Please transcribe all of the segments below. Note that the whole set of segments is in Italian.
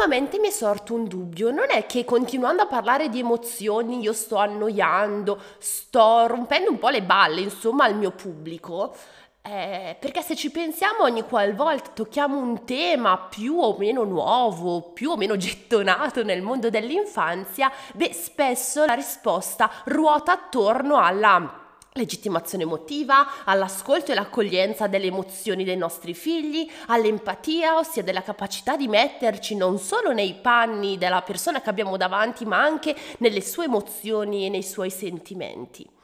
ultimamente mi è sorto un dubbio, non è che continuando a parlare di emozioni io sto annoiando, sto rompendo un po' le balle, insomma, al mio pubblico? Eh, perché se ci pensiamo ogni qualvolta tocchiamo un tema più o meno nuovo, più o meno gettonato nel mondo dell'infanzia, beh, spesso la risposta ruota attorno alla legittimazione emotiva, all'ascolto e l'accoglienza delle emozioni dei nostri figli, all'empatia, ossia della capacità di metterci non solo nei panni della persona che abbiamo davanti, ma anche nelle sue emozioni e nei suoi sentimenti.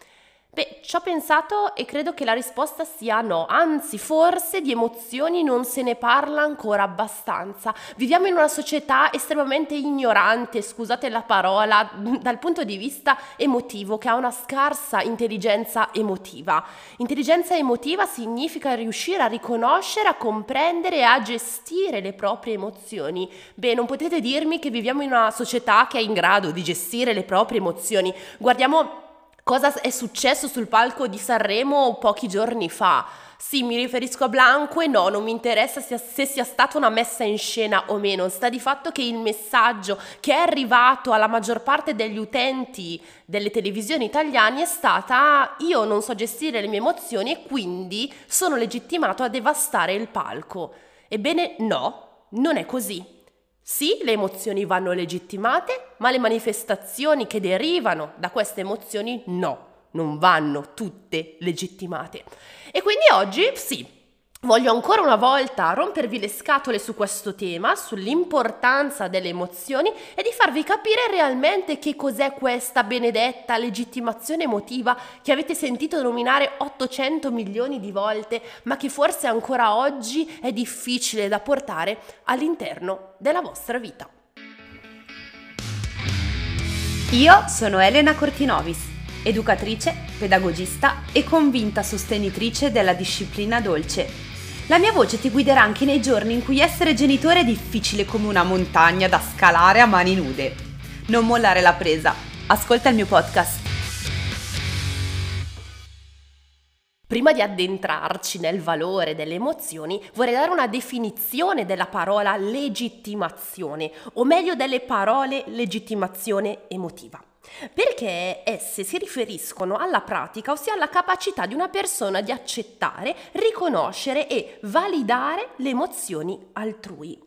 Beh, ci ho pensato e credo che la risposta sia no, anzi forse di emozioni non se ne parla ancora abbastanza. Viviamo in una società estremamente ignorante, scusate la parola, dal punto di vista emotivo, che ha una scarsa intelligenza emotiva. Intelligenza emotiva significa riuscire a riconoscere, a comprendere e a gestire le proprie emozioni. Beh, non potete dirmi che viviamo in una società che è in grado di gestire le proprie emozioni. Guardiamo cosa è successo sul palco di Sanremo pochi giorni fa. Sì, mi riferisco a Blanco e no, non mi interessa se, se, sia stata una messa in scena o meno, sta di fatto che il messaggio che è arrivato alla maggior parte degli utenti delle televisioni italiane è stata io non so gestire le mie emozioni e quindi sono legittimato a devastare il palco. Ebbene no, non è così. Sì, le emozioni vanno legittimate, ma le manifestazioni che derivano da queste emozioni no, non vanno tutte legittimate. E quindi oggi sì, Voglio ancora una volta rompervi le scatole su questo tema, sull'importanza delle emozioni e di farvi capire realmente che cos'è questa benedetta legittimazione emotiva che avete sentito nominare 800 milioni di volte, ma che forse ancora oggi è difficile da portare all'interno della vostra vita. Io sono Elena Cortinovis, educatrice, pedagogista e convinta sostenitrice della disciplina dolce la mia voce ti guiderà anche nei giorni in cui essere genitore è difficile come una montagna da scalare a mani nude. Non mollare la presa. Ascolta il mio podcast. Prima di addentrarci nel valore delle emozioni, vorrei dare una definizione della parola legittimazione, o meglio delle parole legittimazione emotiva perché esse si riferiscono alla pratica, ossia alla capacità di una persona di accettare, riconoscere e validare le emozioni altrui.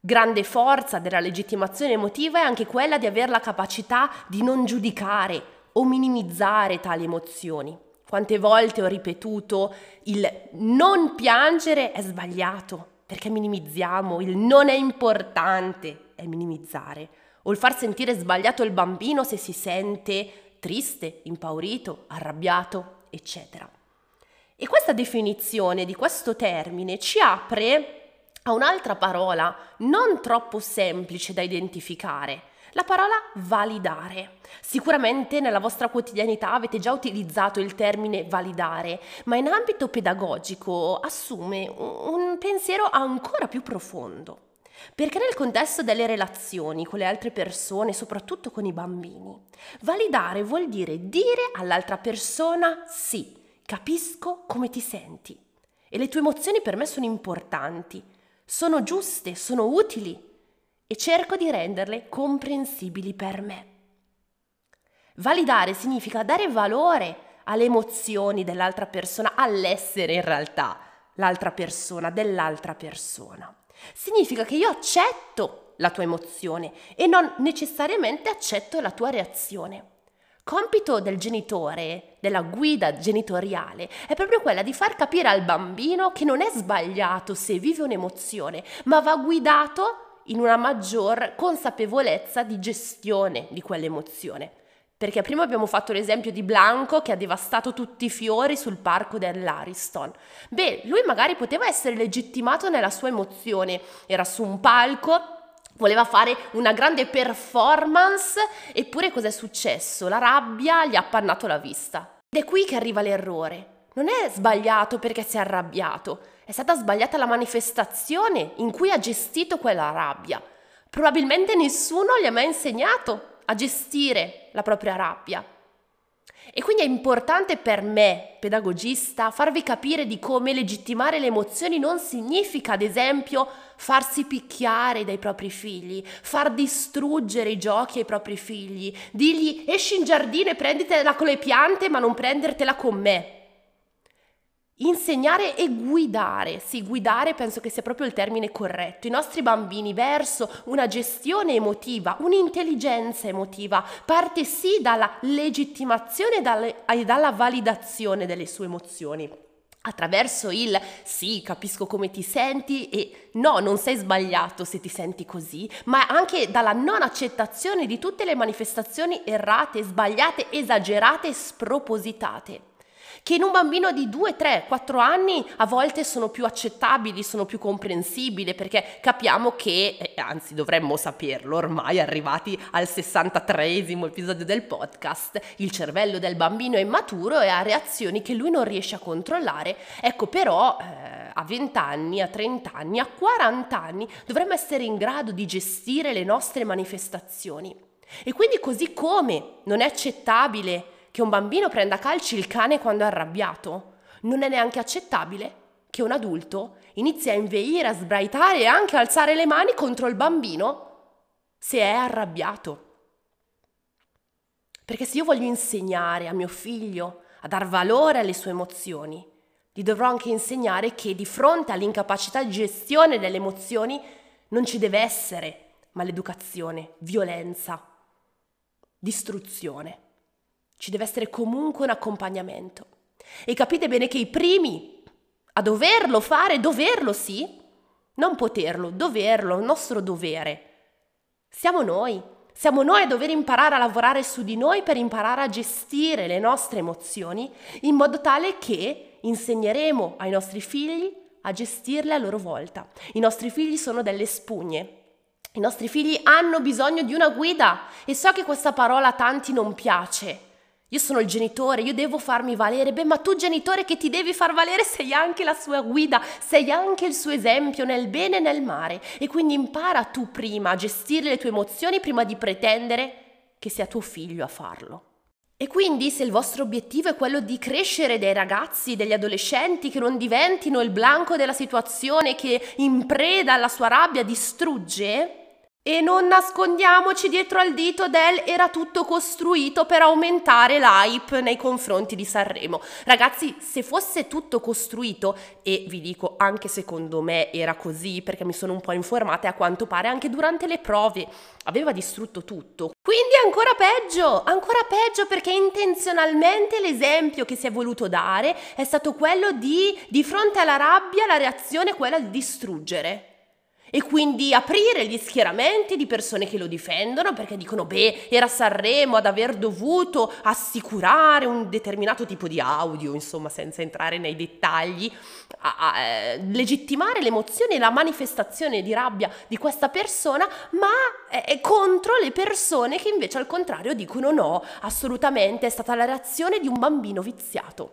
Grande forza della legittimazione emotiva è anche quella di avere la capacità di non giudicare o minimizzare tali emozioni. Quante volte ho ripetuto il non piangere è sbagliato, perché minimizziamo, il non è importante è minimizzare o il far sentire sbagliato il bambino se si sente triste, impaurito, arrabbiato, eccetera. E questa definizione di questo termine ci apre a un'altra parola non troppo semplice da identificare, la parola validare. Sicuramente nella vostra quotidianità avete già utilizzato il termine validare, ma in ambito pedagogico assume un pensiero ancora più profondo. Perché nel contesto delle relazioni con le altre persone, soprattutto con i bambini, validare vuol dire dire all'altra persona sì, capisco come ti senti e le tue emozioni per me sono importanti, sono giuste, sono utili e cerco di renderle comprensibili per me. Validare significa dare valore alle emozioni dell'altra persona, all'essere in realtà l'altra persona, dell'altra persona. Significa che io accetto la tua emozione e non necessariamente accetto la tua reazione. Compito del genitore, della guida genitoriale, è proprio quella di far capire al bambino che non è sbagliato se vive un'emozione, ma va guidato in una maggior consapevolezza di gestione di quell'emozione. Perché prima abbiamo fatto l'esempio di Blanco che ha devastato tutti i fiori sul parco dell'Ariston. Beh, lui magari poteva essere legittimato nella sua emozione, era su un palco, voleva fare una grande performance, eppure cos'è successo? La rabbia gli ha appannato la vista. Ed è qui che arriva l'errore. Non è sbagliato perché si è arrabbiato, è stata sbagliata la manifestazione in cui ha gestito quella rabbia. Probabilmente nessuno gli ha mai insegnato a gestire la propria rabbia. E quindi è importante per me, pedagogista, farvi capire di come legittimare le emozioni non significa, ad esempio, farsi picchiare dai propri figli, far distruggere i giochi ai propri figli, dirgli esci in giardino e prenditela con le piante ma non prendertela con me. Insegnare e guidare, sì, guidare penso che sia proprio il termine corretto, i nostri bambini verso una gestione emotiva, un'intelligenza emotiva, parte sì dalla legittimazione e dalla validazione delle sue emozioni. Attraverso il sì, capisco come ti senti e no, non sei sbagliato se ti senti così, ma anche dalla non accettazione di tutte le manifestazioni errate, sbagliate, esagerate spropositate che in un bambino di 2, 3, 4 anni a volte sono più accettabili, sono più comprensibili, perché capiamo che, eh, anzi dovremmo saperlo, ormai arrivati al 63esimo episodio del podcast, il cervello del bambino è immaturo e ha reazioni che lui non riesce a controllare. Ecco però eh, a 20 anni, a 30 anni, a 40 anni dovremmo essere in grado di gestire le nostre manifestazioni. E quindi così come non è accettabile che un bambino prenda calci il cane quando è arrabbiato. Non è neanche accettabile che un adulto inizi a inveire, a sbraitare e anche a alzare le mani contro il bambino se è arrabbiato. Perché se io voglio insegnare a mio figlio a dar valore alle sue emozioni, gli dovrò anche insegnare che di fronte all'incapacità di gestione delle emozioni non ci deve essere maleducazione, violenza, distruzione. Ci deve essere comunque un accompagnamento. E capite bene che i primi a doverlo fare, doverlo sì, non poterlo, doverlo, il nostro dovere, siamo noi. Siamo noi a dover imparare a lavorare su di noi per imparare a gestire le nostre emozioni in modo tale che insegneremo ai nostri figli a gestirle a loro volta. I nostri figli sono delle spugne. I nostri figli hanno bisogno di una guida e so che questa parola a tanti non piace, io sono il genitore, io devo farmi valere. Beh, ma tu genitore che ti devi far valere sei anche la sua guida, sei anche il suo esempio nel bene e nel male. E quindi impara tu prima a gestire le tue emozioni prima di pretendere che sia tuo figlio a farlo. E quindi se il vostro obiettivo è quello di crescere dei ragazzi, degli adolescenti che non diventino il blanco della situazione che in preda alla sua rabbia distrugge, e non nascondiamoci dietro al dito del era tutto costruito per aumentare l'hype nei confronti di Sanremo. Ragazzi, se fosse tutto costruito, e vi dico anche secondo me era così perché mi sono un po' informata e a quanto pare anche durante le prove aveva distrutto tutto. Quindi ancora peggio, ancora peggio perché intenzionalmente l'esempio che si è voluto dare è stato quello di, di fronte alla rabbia, la reazione è quella di distruggere e quindi aprire gli schieramenti di persone che lo difendono perché dicono beh era Sanremo ad aver dovuto assicurare un determinato tipo di audio insomma senza entrare nei dettagli a, a, a eh, legittimare l'emozione e la manifestazione di rabbia di questa persona ma è, è contro le persone che invece al contrario dicono no assolutamente è stata la reazione di un bambino viziato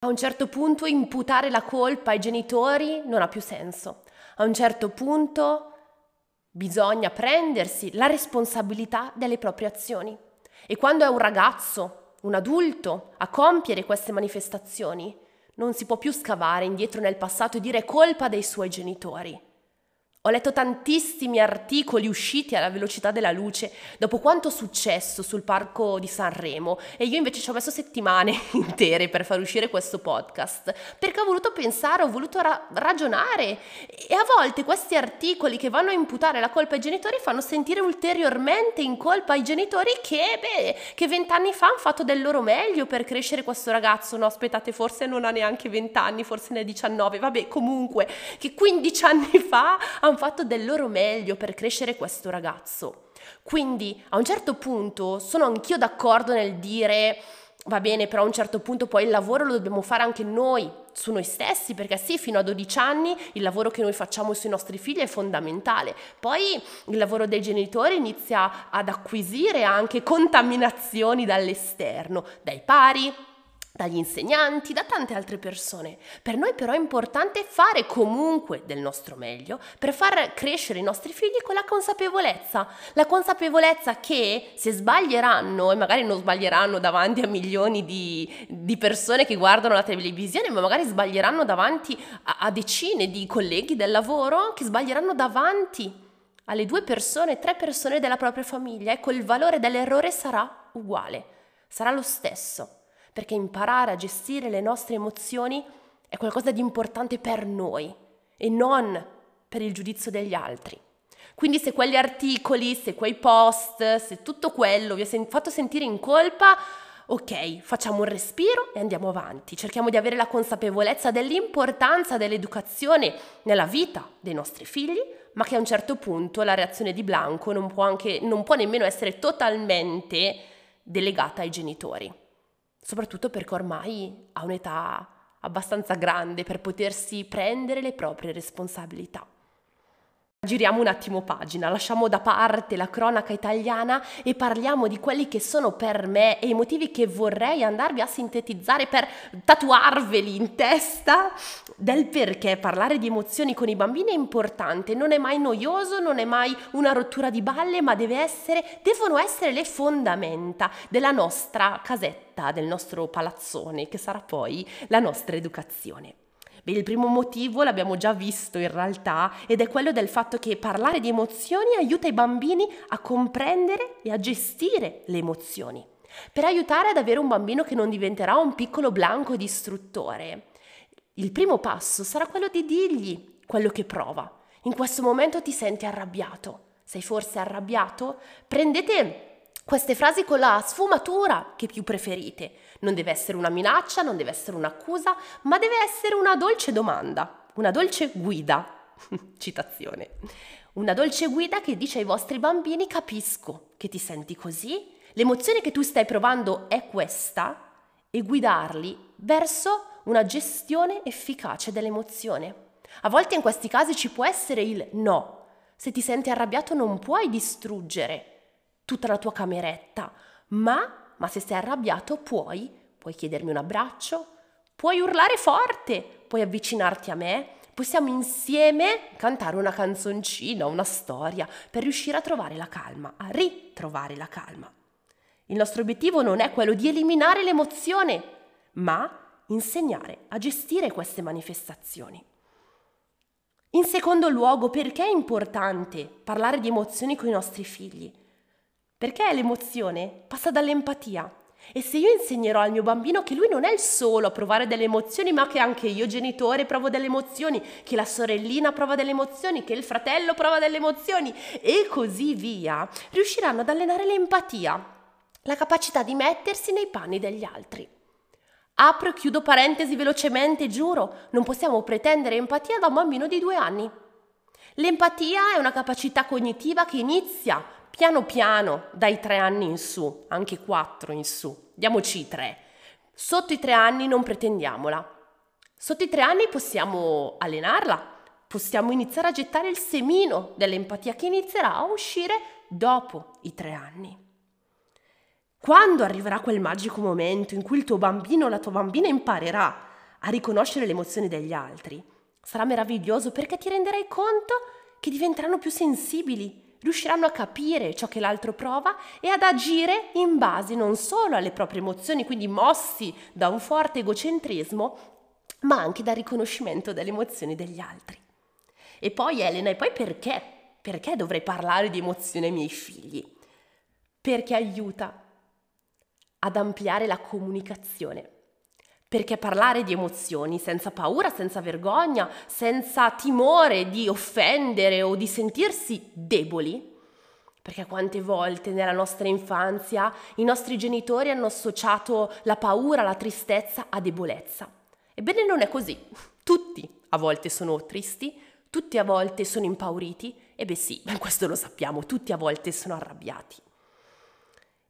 a un certo punto imputare la colpa ai genitori non ha più senso a un certo punto bisogna prendersi la responsabilità delle proprie azioni. E quando è un ragazzo, un adulto, a compiere queste manifestazioni, non si può più scavare indietro nel passato e dire colpa dei suoi genitori. Ho letto tantissimi articoli usciti alla velocità della luce dopo quanto successo sul parco di Sanremo e io invece ci ho messo settimane intere per far uscire questo podcast perché ho voluto pensare, ho voluto ra- ragionare e a volte questi articoli che vanno a imputare la colpa ai genitori fanno sentire ulteriormente in colpa ai genitori che, beh, che vent'anni fa hanno fatto del loro meglio per crescere questo ragazzo. No, aspettate, forse non ha neanche vent'anni, forse ne ha 19, vabbè, comunque, che 15 anni fa hanno hanno fatto del loro meglio per crescere questo ragazzo. Quindi a un certo punto sono anch'io d'accordo nel dire va bene, però a un certo punto poi il lavoro lo dobbiamo fare anche noi su noi stessi, perché sì, fino a 12 anni il lavoro che noi facciamo sui nostri figli è fondamentale. Poi il lavoro dei genitori inizia ad acquisire anche contaminazioni dall'esterno, dai pari, dagli insegnanti, da tante altre persone. Per noi però è importante fare comunque del nostro meglio per far crescere i nostri figli con la consapevolezza, la consapevolezza che se sbaglieranno, e magari non sbaglieranno davanti a milioni di, di persone che guardano la televisione, ma magari sbaglieranno davanti a, a decine di colleghi del lavoro, che sbaglieranno davanti alle due persone, tre persone della propria famiglia, ecco il valore dell'errore sarà uguale, sarà lo stesso perché imparare a gestire le nostre emozioni è qualcosa di importante per noi e non per il giudizio degli altri. Quindi se quegli articoli, se quei post, se tutto quello vi ha sen- fatto sentire in colpa, ok, facciamo un respiro e andiamo avanti. Cerchiamo di avere la consapevolezza dell'importanza dell'educazione nella vita dei nostri figli, ma che a un certo punto la reazione di Blanco non può, anche, non può nemmeno essere totalmente delegata ai genitori soprattutto perché ormai ha un'età abbastanza grande per potersi prendere le proprie responsabilità. Giriamo un attimo pagina, lasciamo da parte la cronaca italiana e parliamo di quelli che sono per me e i motivi che vorrei andarvi a sintetizzare per tatuarveli in testa del perché parlare di emozioni con i bambini è importante, non è mai noioso, non è mai una rottura di balle, ma essere, devono essere le fondamenta della nostra casetta, del nostro palazzone, che sarà poi la nostra educazione. Beh, il primo motivo l'abbiamo già visto in realtà ed è quello del fatto che parlare di emozioni aiuta i bambini a comprendere e a gestire le emozioni. Per aiutare ad avere un bambino che non diventerà un piccolo blanco distruttore, il primo passo sarà quello di dirgli quello che prova. In questo momento ti senti arrabbiato. Sei forse arrabbiato? Prendete queste frasi con la sfumatura che più preferite. Non deve essere una minaccia, non deve essere un'accusa, ma deve essere una dolce domanda, una dolce guida. Citazione. Una dolce guida che dice ai vostri bambini capisco che ti senti così, l'emozione che tu stai provando è questa e guidarli verso una gestione efficace dell'emozione. A volte in questi casi ci può essere il no. Se ti senti arrabbiato non puoi distruggere tutta la tua cameretta, ma, ma se sei arrabbiato puoi, puoi chiedermi un abbraccio, puoi urlare forte, puoi avvicinarti a me, possiamo insieme cantare una canzoncina, una storia, per riuscire a trovare la calma, a ritrovare la calma. Il nostro obiettivo non è quello di eliminare l'emozione, ma insegnare a gestire queste manifestazioni. In secondo luogo, perché è importante parlare di emozioni con i nostri figli? Perché l'emozione passa dall'empatia. E se io insegnerò al mio bambino che lui non è il solo a provare delle emozioni, ma che anche io genitore provo delle emozioni, che la sorellina prova delle emozioni, che il fratello prova delle emozioni e così via, riusciranno ad allenare l'empatia, la capacità di mettersi nei panni degli altri. Apro e chiudo parentesi velocemente, giuro, non possiamo pretendere empatia da un bambino di due anni. L'empatia è una capacità cognitiva che inizia piano piano dai tre anni in su, anche quattro in su, diamoci i tre. Sotto i tre anni non pretendiamola. Sotto i tre anni possiamo allenarla, possiamo iniziare a gettare il semino dell'empatia che inizierà a uscire dopo i tre anni. Quando arriverà quel magico momento in cui il tuo bambino o la tua bambina imparerà a riconoscere le emozioni degli altri, sarà meraviglioso perché ti renderai conto che diventeranno più sensibili riusciranno a capire ciò che l'altro prova e ad agire in base non solo alle proprie emozioni, quindi mossi da un forte egocentrismo, ma anche dal riconoscimento delle emozioni degli altri. E poi Elena, e poi perché? Perché dovrei parlare di emozioni ai miei figli? Perché aiuta ad ampliare la comunicazione perché parlare di emozioni senza paura, senza vergogna, senza timore di offendere o di sentirsi deboli, perché quante volte nella nostra infanzia i nostri genitori hanno associato la paura, la tristezza a debolezza. Ebbene non è così. Tutti a volte sono tristi, tutti a volte sono impauriti, e beh sì, questo lo sappiamo, tutti a volte sono arrabbiati.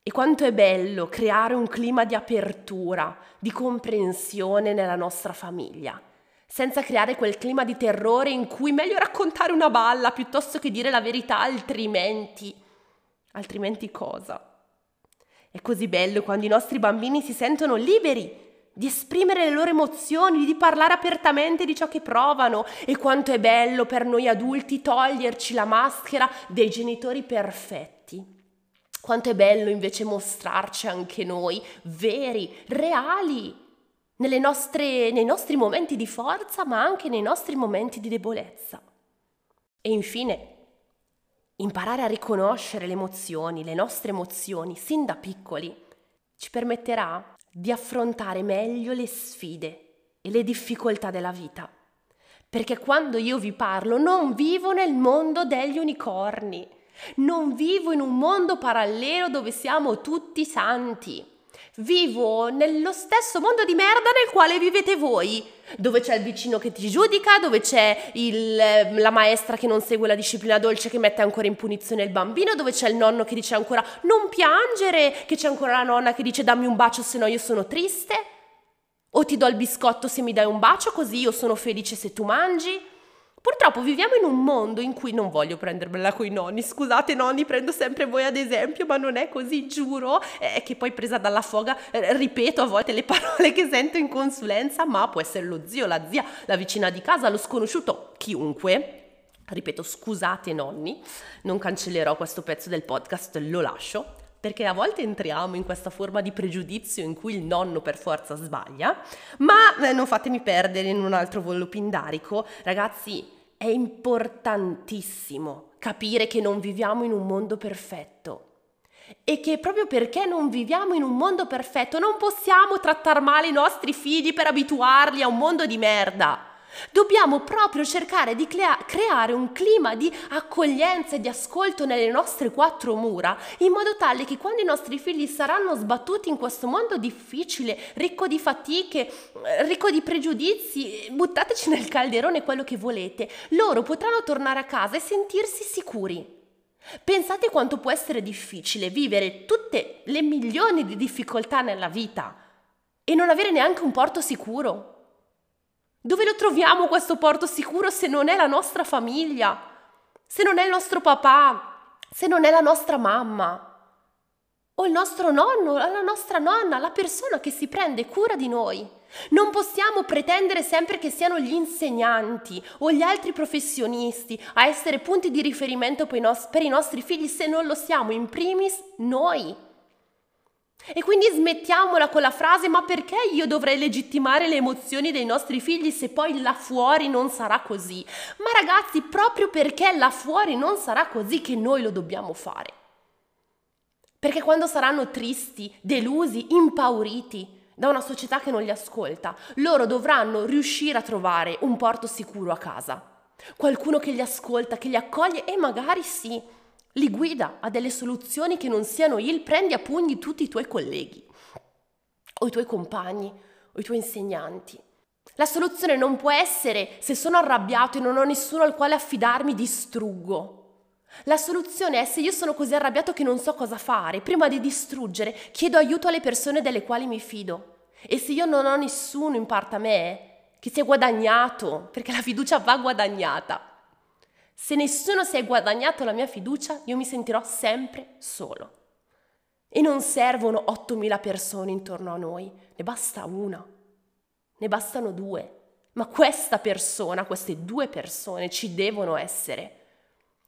E quanto è bello creare un clima di apertura, di comprensione nella nostra famiglia, senza creare quel clima di terrore in cui meglio raccontare una balla piuttosto che dire la verità, altrimenti. Altrimenti cosa? È così bello quando i nostri bambini si sentono liberi di esprimere le loro emozioni, di parlare apertamente di ciò che provano e quanto è bello per noi adulti toglierci la maschera dei genitori perfetti. Quanto è bello invece mostrarci anche noi veri, reali, nostre, nei nostri momenti di forza, ma anche nei nostri momenti di debolezza. E infine, imparare a riconoscere le emozioni, le nostre emozioni, sin da piccoli, ci permetterà di affrontare meglio le sfide e le difficoltà della vita. Perché quando io vi parlo non vivo nel mondo degli unicorni, non vivo in un mondo parallelo dove siamo tutti santi. Vivo nello stesso mondo di merda nel quale vivete voi, dove c'è il vicino che ti giudica, dove c'è il, la maestra che non segue la disciplina dolce che mette ancora in punizione il bambino, dove c'è il nonno che dice ancora non piangere, che c'è ancora la nonna che dice dammi un bacio se no io sono triste, o ti do il biscotto se mi dai un bacio così io sono felice se tu mangi. Purtroppo viviamo in un mondo in cui non voglio prendermela coi nonni, scusate nonni, prendo sempre voi ad esempio, ma non è così, giuro, è che poi presa dalla foga eh, ripeto a volte le parole che sento in consulenza, ma può essere lo zio, la zia, la vicina di casa, lo sconosciuto, chiunque. Ripeto, scusate nonni, non cancellerò questo pezzo del podcast, lo lascio perché a volte entriamo in questa forma di pregiudizio in cui il nonno per forza sbaglia, ma eh, non fatemi perdere in un altro volo pindarico, ragazzi, è importantissimo capire che non viviamo in un mondo perfetto e che proprio perché non viviamo in un mondo perfetto non possiamo trattare male i nostri figli per abituarli a un mondo di merda. Dobbiamo proprio cercare di crea- creare un clima di accoglienza e di ascolto nelle nostre quattro mura, in modo tale che quando i nostri figli saranno sbattuti in questo mondo difficile, ricco di fatiche, ricco di pregiudizi, buttateci nel calderone quello che volete, loro potranno tornare a casa e sentirsi sicuri. Pensate quanto può essere difficile vivere tutte le milioni di difficoltà nella vita e non avere neanche un porto sicuro. Dove lo troviamo questo porto sicuro se non è la nostra famiglia? Se non è il nostro papà? Se non è la nostra mamma? O il nostro nonno, la nostra nonna, la persona che si prende cura di noi? Non possiamo pretendere sempre che siano gli insegnanti o gli altri professionisti a essere punti di riferimento per i, nostri figli se non lo siamo in primis noi. E quindi smettiamola con la frase ma perché io dovrei legittimare le emozioni dei nostri figli se poi là fuori non sarà così? Ma ragazzi, proprio perché là fuori non sarà così che noi lo dobbiamo fare. Perché quando saranno tristi, delusi, impauriti da una società che non li ascolta, loro dovranno riuscire a trovare un porto sicuro a casa. Qualcuno che li ascolta, che li accoglie e magari sì, li guida a delle soluzioni che non siano il prendi a pugni tutti i tuoi colleghi, o i tuoi compagni, o i tuoi insegnanti. La soluzione non può essere se sono arrabbiato e non ho nessuno al quale affidarmi, distruggo. La soluzione è se io sono così arrabbiato che non so cosa fare, prima di distruggere chiedo aiuto alle persone delle quali mi fido. E se io non ho nessuno in parte a me, che si è guadagnato, perché la fiducia va guadagnata, se nessuno si è guadagnato la mia fiducia, io mi sentirò sempre solo. E non servono 8.000 persone intorno a noi, ne basta una, ne bastano due. Ma questa persona, queste due persone ci devono essere.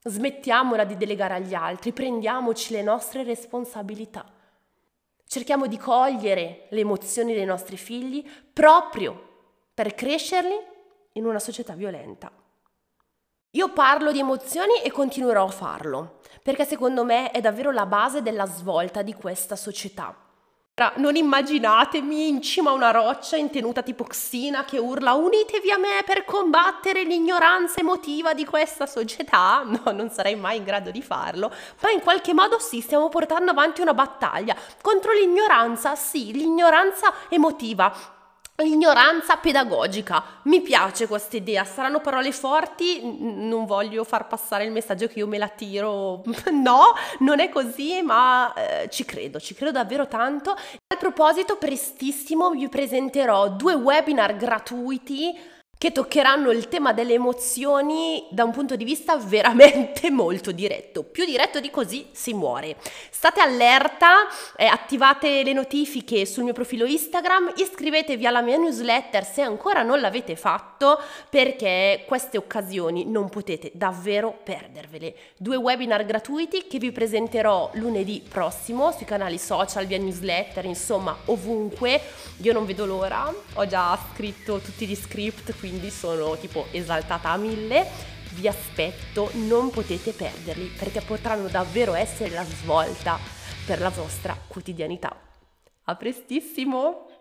Smettiamola di delegare agli altri, prendiamoci le nostre responsabilità. Cerchiamo di cogliere le emozioni dei nostri figli proprio per crescerli in una società violenta. Io parlo di emozioni e continuerò a farlo, perché secondo me è davvero la base della svolta di questa società. Non immaginatemi in cima a una roccia in tenuta tipo Xina che urla unitevi a me per combattere l'ignoranza emotiva di questa società. No, non sarei mai in grado di farlo, ma in qualche modo sì, stiamo portando avanti una battaglia contro l'ignoranza, sì, l'ignoranza emotiva, L'ignoranza pedagogica. Mi piace questa idea. Saranno parole forti, non voglio far passare il messaggio che io me la tiro. no, non è così, ma eh, ci credo, ci credo davvero tanto. A proposito, prestissimo vi presenterò due webinar gratuiti che toccheranno il tema delle emozioni da un punto di vista veramente molto diretto. Più diretto di così si muore. State allerta, eh, attivate le notifiche sul mio profilo Instagram, iscrivetevi alla mia newsletter se ancora non l'avete fatto, perché queste occasioni non potete davvero perdervele. Due webinar gratuiti che vi presenterò lunedì prossimo sui canali social, via newsletter, insomma ovunque. Io non vedo l'ora, ho già scritto tutti gli script quindi sono tipo esaltata a mille. Vi aspetto, non potete perderli perché potranno davvero essere la svolta per la vostra quotidianità. A prestissimo!